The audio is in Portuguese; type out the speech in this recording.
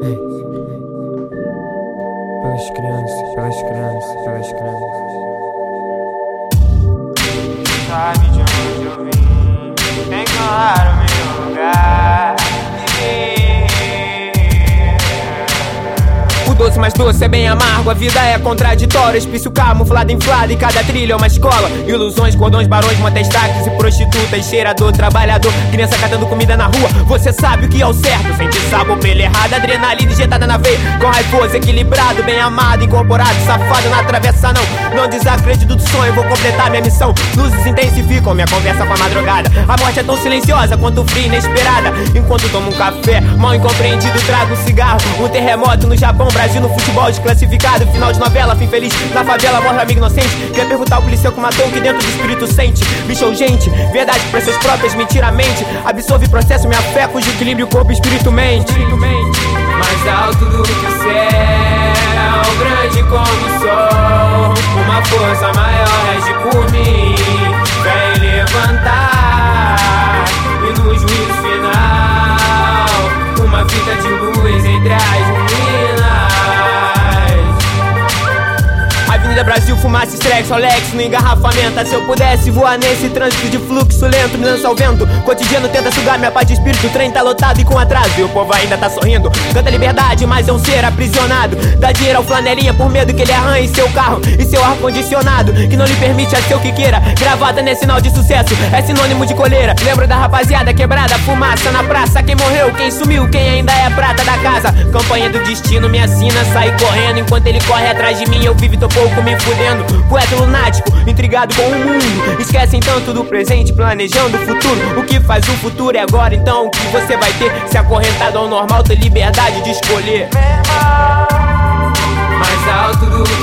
Pelas crianças, pelas crianças, pelas crianças. Sabe de onde eu vim? Tem que O doce é bem amargo, a vida é contraditória. Espício camuflado, inflado e cada trilha é uma escola. Ilusões, cordões, barões, motestaques e prostitutas. Cheirador, trabalhador, criança catando comida na rua. Você sabe o que é o certo, sente sabor pela errada. Adrenalina injetada na veia, com raivoso, equilibrado, bem amado, incorporado, safado, não atravessa não. Não desacredito do sonho, vou completar minha missão. Luzes intensificam minha conversa com a madrugada. A morte é tão silenciosa quanto fria inesperada. Enquanto tomo um café, mal incompreendido, trago um cigarro. Um terremoto no Japão, Brasil no futebol desclassificado. Final de novela, fim feliz. Na favela morre amigo inocente. Quer perguntar ao policial que matou o que dentro do espírito sente. Bicho ou gente, verdade pra seus próprios, mentira mente. Absorve processo, minha fé, cujo equilíbrio, corpo, espírito, mente. Mais alto do que o céu, Avenida Brasil, fumaça, estresse, Rolex no engarrafamento. Se eu pudesse voar nesse trânsito de fluxo lento, me lança ao vento. Cotidiano tenta sugar minha paz de espírito. O trem tá lotado e com atraso. E o povo ainda tá sorrindo. Canta liberdade, mas é um ser aprisionado. Dá dinheiro ao flanelinha por medo que ele arranhe seu carro e seu ar-condicionado. Que não lhe permite a ser o que queira. Gravata nesse sinal de sucesso, é sinônimo de coleira. Lembra da rapaziada quebrada, fumaça na praça. Quem morreu, quem sumiu, quem ainda é a prata da casa. Campanha do destino me assina, sair correndo. Enquanto ele corre atrás de mim, eu vivo e tô pouco me fudendo. Poeta lunático, intrigado com o mundo. Esquecem tanto do presente, planejando o futuro. O que faz o futuro é agora, então o que você vai ter? Se acorrentado ao normal, ter liberdade de escolher. Mais alto do